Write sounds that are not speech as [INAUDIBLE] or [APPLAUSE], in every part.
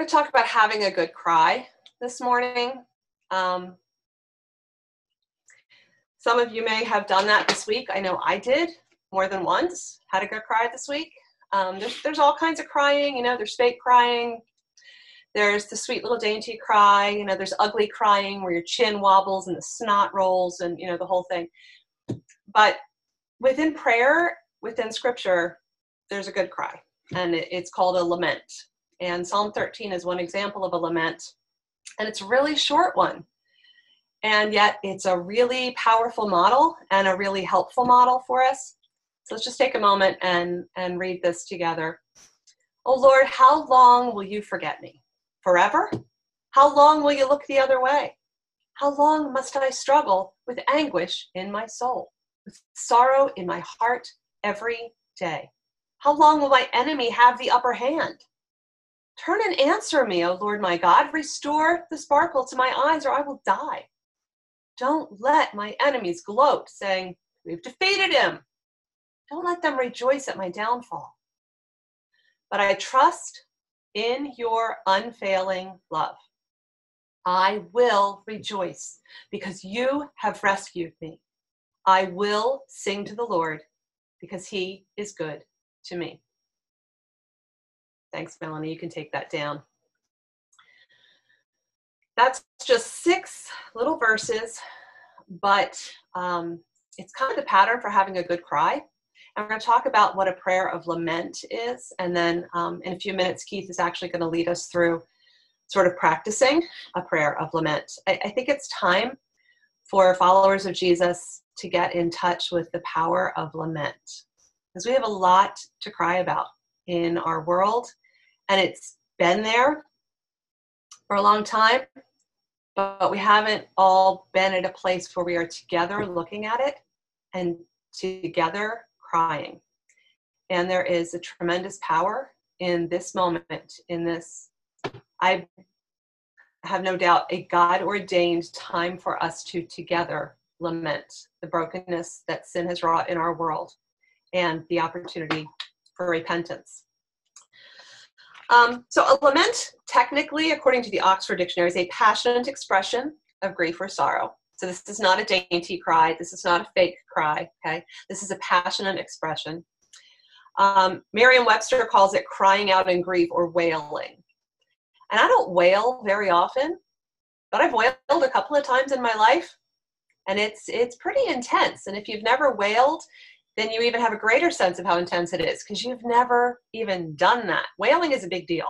going to talk about having a good cry this morning. Um, some of you may have done that this week. I know I did more than once. Had a good cry this week. Um, there's, there's all kinds of crying. You know, there's fake crying. There's the sweet little dainty cry. You know, there's ugly crying where your chin wobbles and the snot rolls and you know the whole thing. But within prayer, within Scripture, there's a good cry, and it's called a lament. And Psalm 13 is one example of a lament, and it's a really short one. And yet, it's a really powerful model and a really helpful model for us. So let's just take a moment and, and read this together. Oh Lord, how long will you forget me? Forever? How long will you look the other way? How long must I struggle with anguish in my soul, with sorrow in my heart every day? How long will my enemy have the upper hand? Turn and answer me, O Lord my God. Restore the sparkle to my eyes, or I will die. Don't let my enemies gloat, saying, We've defeated him. Don't let them rejoice at my downfall. But I trust in your unfailing love. I will rejoice because you have rescued me. I will sing to the Lord because he is good to me. Thanks, Melanie. You can take that down. That's just six little verses, but um, it's kind of the pattern for having a good cry. And we're going to talk about what a prayer of lament is. And then um, in a few minutes, Keith is actually going to lead us through sort of practicing a prayer of lament. I, I think it's time for followers of Jesus to get in touch with the power of lament because we have a lot to cry about in our world and it's been there for a long time, but we haven't all been at a place where we are together looking at it and together crying. And there is a tremendous power in this moment, in this, I have no doubt, a God ordained time for us to together lament the brokenness that sin has wrought in our world and the opportunity for repentance. Um, so, a lament, technically, according to the Oxford Dictionary, is a passionate expression of grief or sorrow. So, this is not a dainty cry. This is not a fake cry. Okay, this is a passionate expression. Um, Merriam-Webster calls it crying out in grief or wailing. And I don't wail very often, but I've wailed a couple of times in my life, and it's it's pretty intense. And if you've never wailed, then you even have a greater sense of how intense it is because you've never even done that. Wailing is a big deal.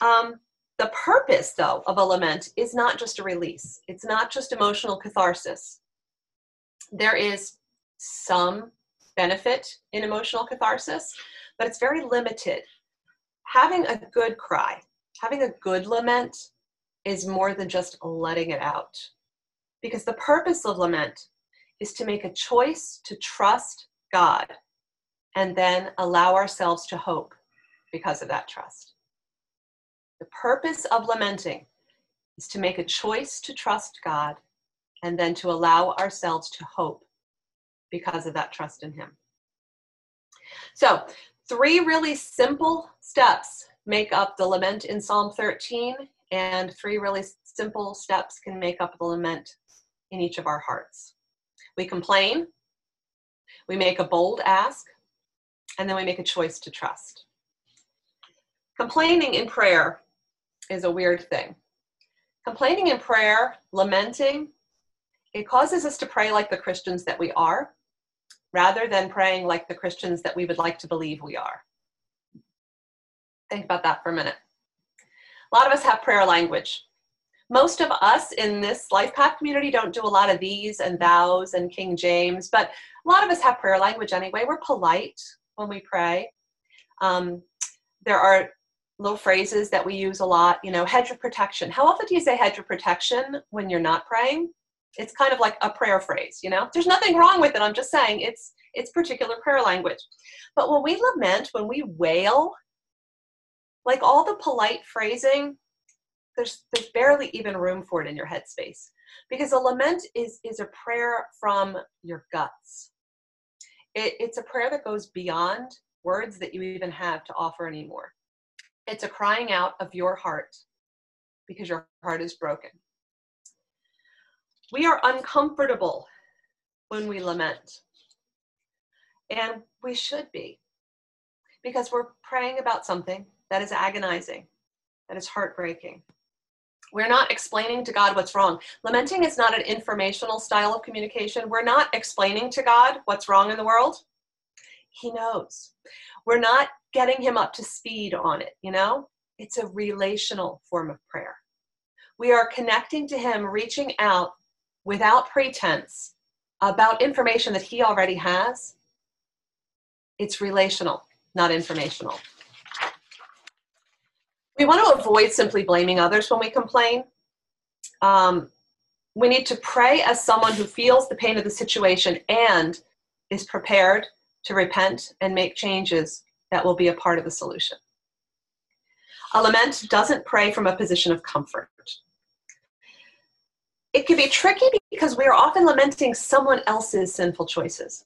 Um, the purpose, though, of a lament is not just a release, it's not just emotional catharsis. There is some benefit in emotional catharsis, but it's very limited. Having a good cry, having a good lament, is more than just letting it out. Because the purpose of lament is to make a choice to trust God and then allow ourselves to hope because of that trust. The purpose of lamenting is to make a choice to trust God and then to allow ourselves to hope because of that trust in Him. So, three really simple steps make up the lament in Psalm 13, and three really simple steps can make up the lament in each of our hearts. We complain, we make a bold ask, and then we make a choice to trust. Complaining in prayer is a weird thing. Complaining in prayer, lamenting, it causes us to pray like the Christians that we are, rather than praying like the Christians that we would like to believe we are. Think about that for a minute. A lot of us have prayer language most of us in this life path community don't do a lot of thees and thous and King James, but a lot of us have prayer language anyway. We're polite when we pray. Um, there are little phrases that we use a lot, you know, hedge of protection. How often do you say hedge of protection when you're not praying? It's kind of like a prayer phrase, you know. There's nothing wrong with it. I'm just saying it's it's particular prayer language. But when we lament, when we wail, like all the polite phrasing, there's there's barely even room for it in your headspace because a lament is is a prayer from your guts it, it's a prayer that goes beyond words that you even have to offer anymore It's a crying out of your heart because your heart is broken. We are uncomfortable when we lament. And we should be because we're praying about something that is agonizing, that is heartbreaking. We're not explaining to God what's wrong. Lamenting is not an informational style of communication. We're not explaining to God what's wrong in the world. He knows. We're not getting him up to speed on it, you know? It's a relational form of prayer. We are connecting to him, reaching out without pretense about information that he already has. It's relational, not informational. We want to avoid simply blaming others when we complain. Um, we need to pray as someone who feels the pain of the situation and is prepared to repent and make changes that will be a part of the solution. A lament doesn't pray from a position of comfort. It can be tricky because we are often lamenting someone else's sinful choices.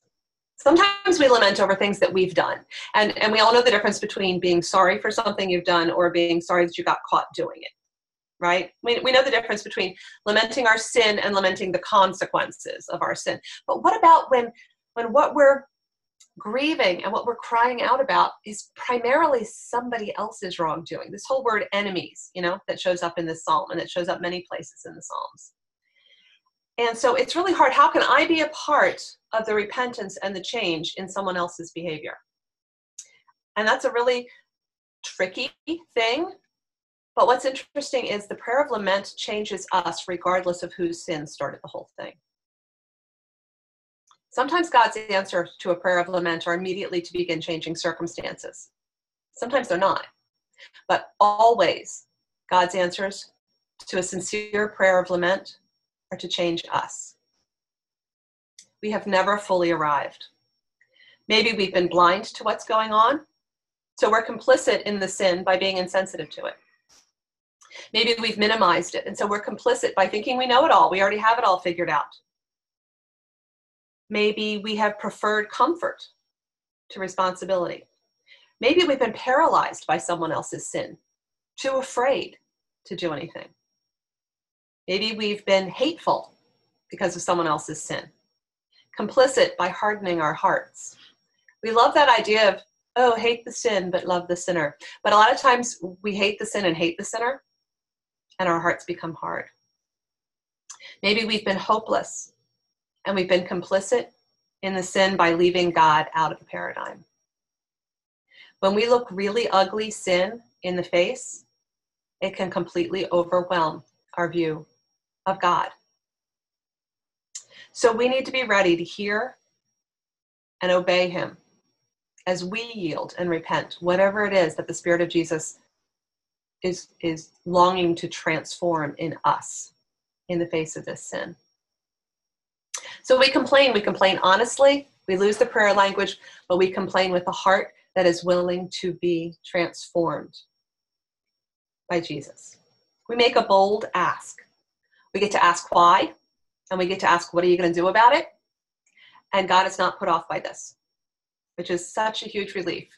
Sometimes we lament over things that we've done. And, and we all know the difference between being sorry for something you've done or being sorry that you got caught doing it, right? We, we know the difference between lamenting our sin and lamenting the consequences of our sin. But what about when, when what we're grieving and what we're crying out about is primarily somebody else's wrongdoing? This whole word enemies, you know, that shows up in this psalm and it shows up many places in the Psalms. And so it's really hard. How can I be a part of the repentance and the change in someone else's behavior? And that's a really tricky thing. But what's interesting is the prayer of lament changes us regardless of whose sin started the whole thing. Sometimes God's answer to a prayer of lament are immediately to begin changing circumstances. Sometimes they're not. But always, God's answers to a sincere prayer of lament are to change us. We have never fully arrived. Maybe we've been blind to what's going on, so we're complicit in the sin by being insensitive to it. Maybe we've minimized it, and so we're complicit by thinking we know it all. We already have it all figured out. Maybe we have preferred comfort to responsibility. Maybe we've been paralyzed by someone else's sin, too afraid to do anything. Maybe we've been hateful because of someone else's sin, complicit by hardening our hearts. We love that idea of, oh, hate the sin, but love the sinner. But a lot of times we hate the sin and hate the sinner, and our hearts become hard. Maybe we've been hopeless and we've been complicit in the sin by leaving God out of the paradigm. When we look really ugly sin in the face, it can completely overwhelm our view of God. So we need to be ready to hear and obey Him as we yield and repent, whatever it is that the Spirit of Jesus is, is longing to transform in us in the face of this sin. So we complain, we complain honestly, we lose the prayer language, but we complain with a heart that is willing to be transformed by Jesus. We make a bold ask we get to ask why, and we get to ask, what are you going to do about it? And God is not put off by this, which is such a huge relief.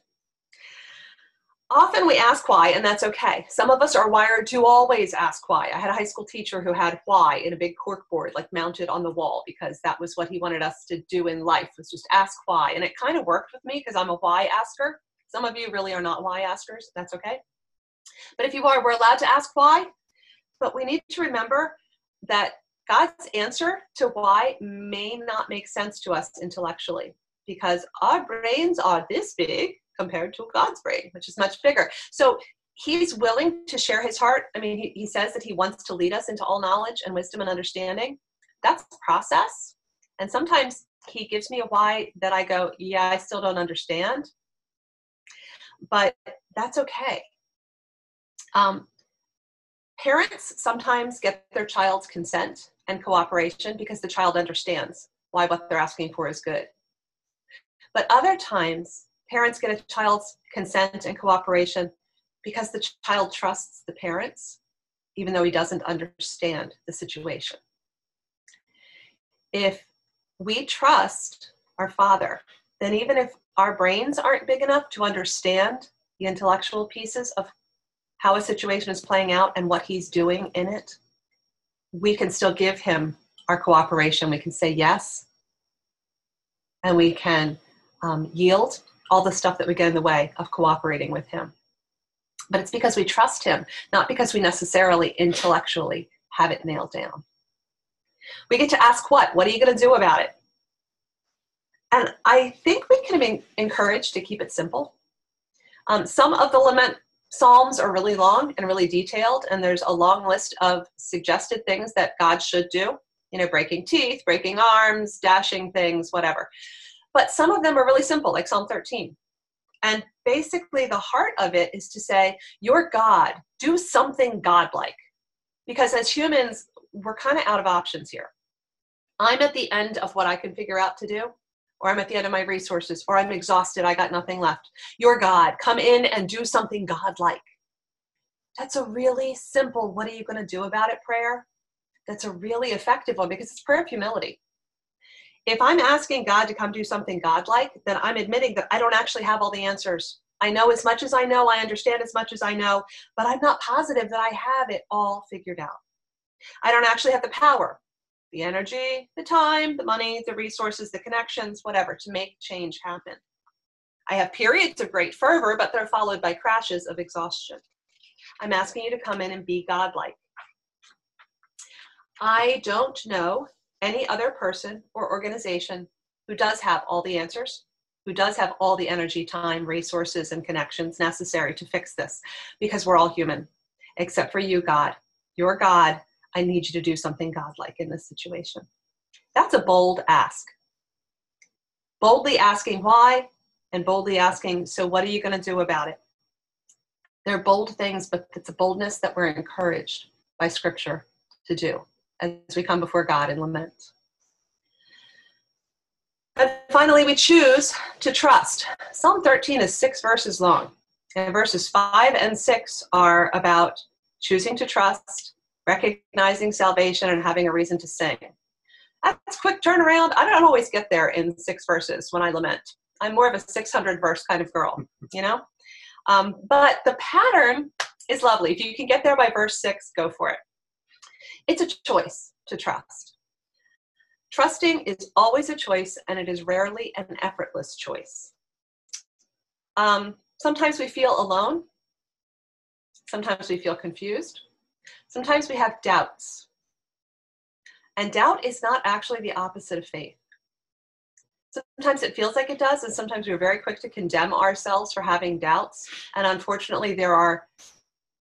Often we ask why, and that's okay. Some of us are wired to always ask why. I had a high school teacher who had why in a big cork board, like mounted on the wall, because that was what he wanted us to do in life, was just ask why. And it kind of worked with me because I'm a why asker. Some of you really are not why askers. That's okay. But if you are, we're allowed to ask why. But we need to remember that God's answer to why may not make sense to us intellectually because our brains are this big compared to God's brain, which is much bigger. So he's willing to share his heart. I mean, he, he says that he wants to lead us into all knowledge and wisdom and understanding. That's process. And sometimes he gives me a why that I go, yeah, I still don't understand. But that's okay. Um, Parents sometimes get their child's consent and cooperation because the child understands why what they're asking for is good. But other times, parents get a child's consent and cooperation because the child trusts the parents, even though he doesn't understand the situation. If we trust our father, then even if our brains aren't big enough to understand the intellectual pieces of how a situation is playing out and what he's doing in it, we can still give him our cooperation. We can say yes, and we can um, yield all the stuff that we get in the way of cooperating with him. But it's because we trust him, not because we necessarily intellectually have it nailed down. We get to ask what? What are you going to do about it? And I think we can be encouraged to keep it simple. Um, some of the lament psalms are really long and really detailed, and there's a long list of suggested things that God should do. You know, breaking teeth, breaking arms, dashing things, whatever. But some of them are really simple, like Psalm 13. And basically, the heart of it is to say, You're God, do something godlike. Because as humans, we're kind of out of options here. I'm at the end of what I can figure out to do, or I'm at the end of my resources, or I'm exhausted, I got nothing left. You're God, come in and do something godlike. That's a really simple, what are you going to do about it prayer? That's a really effective one because it's prayer of humility. If I'm asking God to come do something godlike, then I'm admitting that I don't actually have all the answers. I know as much as I know, I understand as much as I know, but I'm not positive that I have it all figured out. I don't actually have the power the energy, the time, the money, the resources, the connections, whatever, to make change happen. I have periods of great fervor, but they're followed by crashes of exhaustion. I'm asking you to come in and be godlike. I don't know any other person or organization who does have all the answers, who does have all the energy, time, resources, and connections necessary to fix this, because we're all human, except for you, God. You're God, I need you to do something godlike in this situation. That's a bold ask. Boldly asking why and boldly asking, so what are you going to do about it? They're bold things, but it's a boldness that we're encouraged by Scripture to do as we come before God in lament. And finally, we choose to trust. Psalm 13 is six verses long, and verses 5 and 6 are about choosing to trust recognizing salvation and having a reason to sing. That's quick turnaround. I don't always get there in six verses when I lament. I'm more of a 600 verse kind of girl, [LAUGHS] you know? Um, but the pattern is lovely. If you can get there by verse six, go for it. It's a choice to trust. Trusting is always a choice, and it is rarely an effortless choice. Um, sometimes we feel alone. Sometimes we feel confused. Sometimes we have doubts. And doubt is not actually the opposite of faith. Sometimes it feels like it does, and sometimes we're very quick to condemn ourselves for having doubts. And unfortunately, there are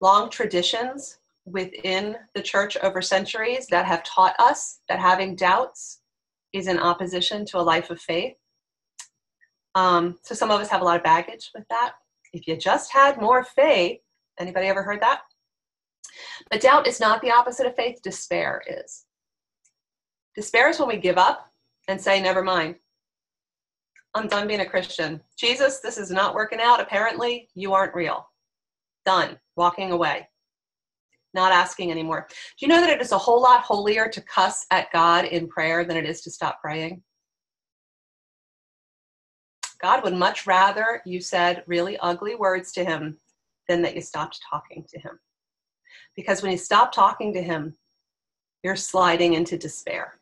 long traditions within the church over centuries that have taught us that having doubts is in opposition to a life of faith. Um, so some of us have a lot of baggage with that. If you just had more faith, anybody ever heard that? But doubt is not the opposite of faith, despair is. Despair is when we give up and say, never mind. I'm done being a Christian. Jesus, this is not working out. Apparently, you aren't real. Done. Walking away. Not asking anymore. Do you know that it is a whole lot holier to cuss at God in prayer than it is to stop praying? God would much rather you said really ugly words to him than that you stopped talking to him. Because when you stop talking to him, you're sliding into despair.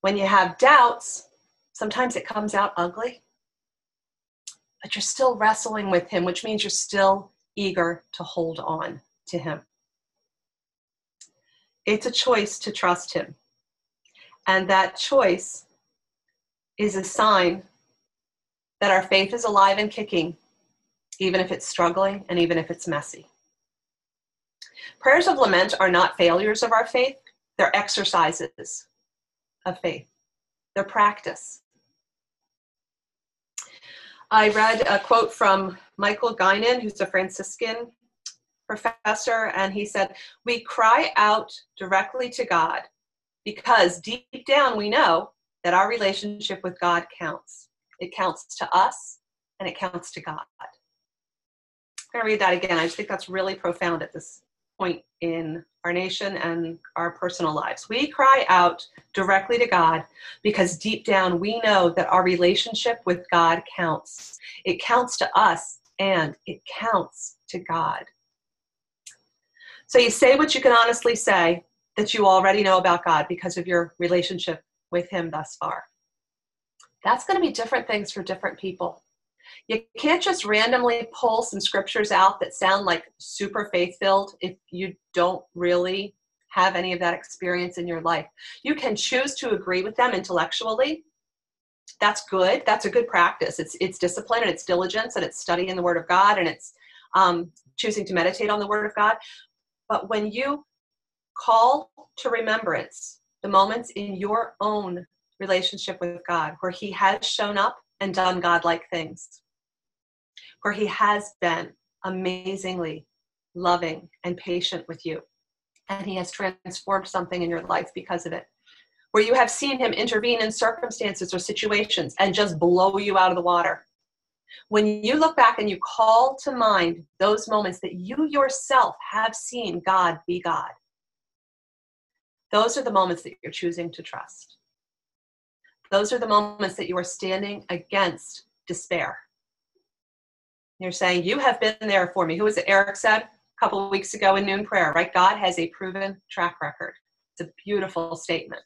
When you have doubts, sometimes it comes out ugly, but you're still wrestling with him, which means you're still eager to hold on to him. It's a choice to trust him. And that choice is a sign that our faith is alive and kicking, even if it's struggling and even if it's messy. Prayers of lament are not failures of our faith, they're exercises of faith, they're practice. I read a quote from Michael Guinan, who's a Franciscan professor, and he said, We cry out directly to God because deep down we know that our relationship with God counts. It counts to us and it counts to God. I'm going to read that again. I just think that's really profound at this point in our nation and our personal lives. We cry out directly to God because deep down we know that our relationship with God counts. It counts to us and it counts to God. So you say what you can honestly say that you already know about God because of your relationship with Him thus far. That's going to be different things for different people. You can't just randomly pull some scriptures out that sound like super faith filled if you don't really have any of that experience in your life. You can choose to agree with them intellectually. That's good. That's a good practice. It's it's discipline and it's diligence and it's studying the Word of God and it's um, choosing to meditate on the Word of God. But when you call to remembrance the moments in your own relationship with God where He has shown up and done godlike things, where He has been amazingly loving and patient with you, and He has transformed something in your life because of it. Where you have seen Him intervene in circumstances or situations and just blow you out of the water. When you look back and you call to mind those moments that you yourself have seen God be God, those are the moments that you're choosing to trust. Those are the moments that you are standing against despair. You're saying, You have been there for me. Who was it? Eric said? A couple weeks ago in noon prayer, right? God has a proven track record. It's a beautiful statement.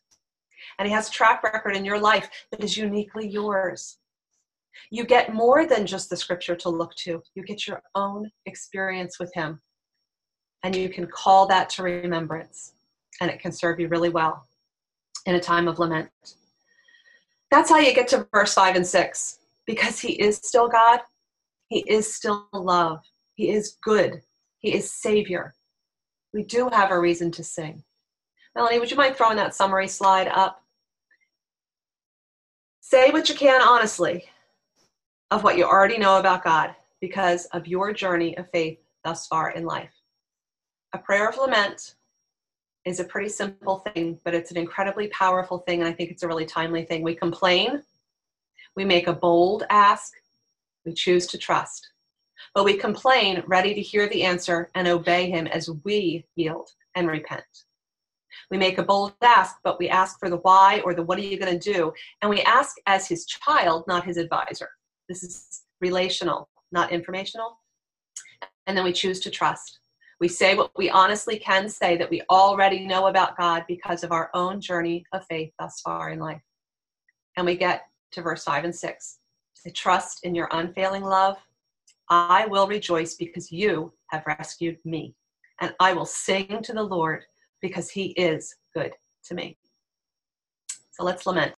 And He has a track record in your life that is uniquely yours. You get more than just the scripture to look to, you get your own experience with Him. And you can call that to remembrance, and it can serve you really well in a time of lament. That's how you get to verse 5 and 6 because He is still God, He is still love, He is good, he is Savior. We do have a reason to sing. Melanie, would you mind throwing that summary slide up? Say what you can honestly of what you already know about God because of your journey of faith thus far in life. A prayer of lament is a pretty simple thing, but it's an incredibly powerful thing, and I think it's a really timely thing. We complain, we make a bold ask, we choose to trust. But we complain, ready to hear the answer and obey him as we yield and repent. We make a bold ask, but we ask for the why or the what are you going to do? And we ask as his child, not his advisor. This is relational, not informational. And then we choose to trust. We say what we honestly can say that we already know about God because of our own journey of faith thus far in life. And we get to verse 5 and 6. Say, trust in your unfailing love I will rejoice because you have rescued me, and I will sing to the Lord because he is good to me. So let's lament.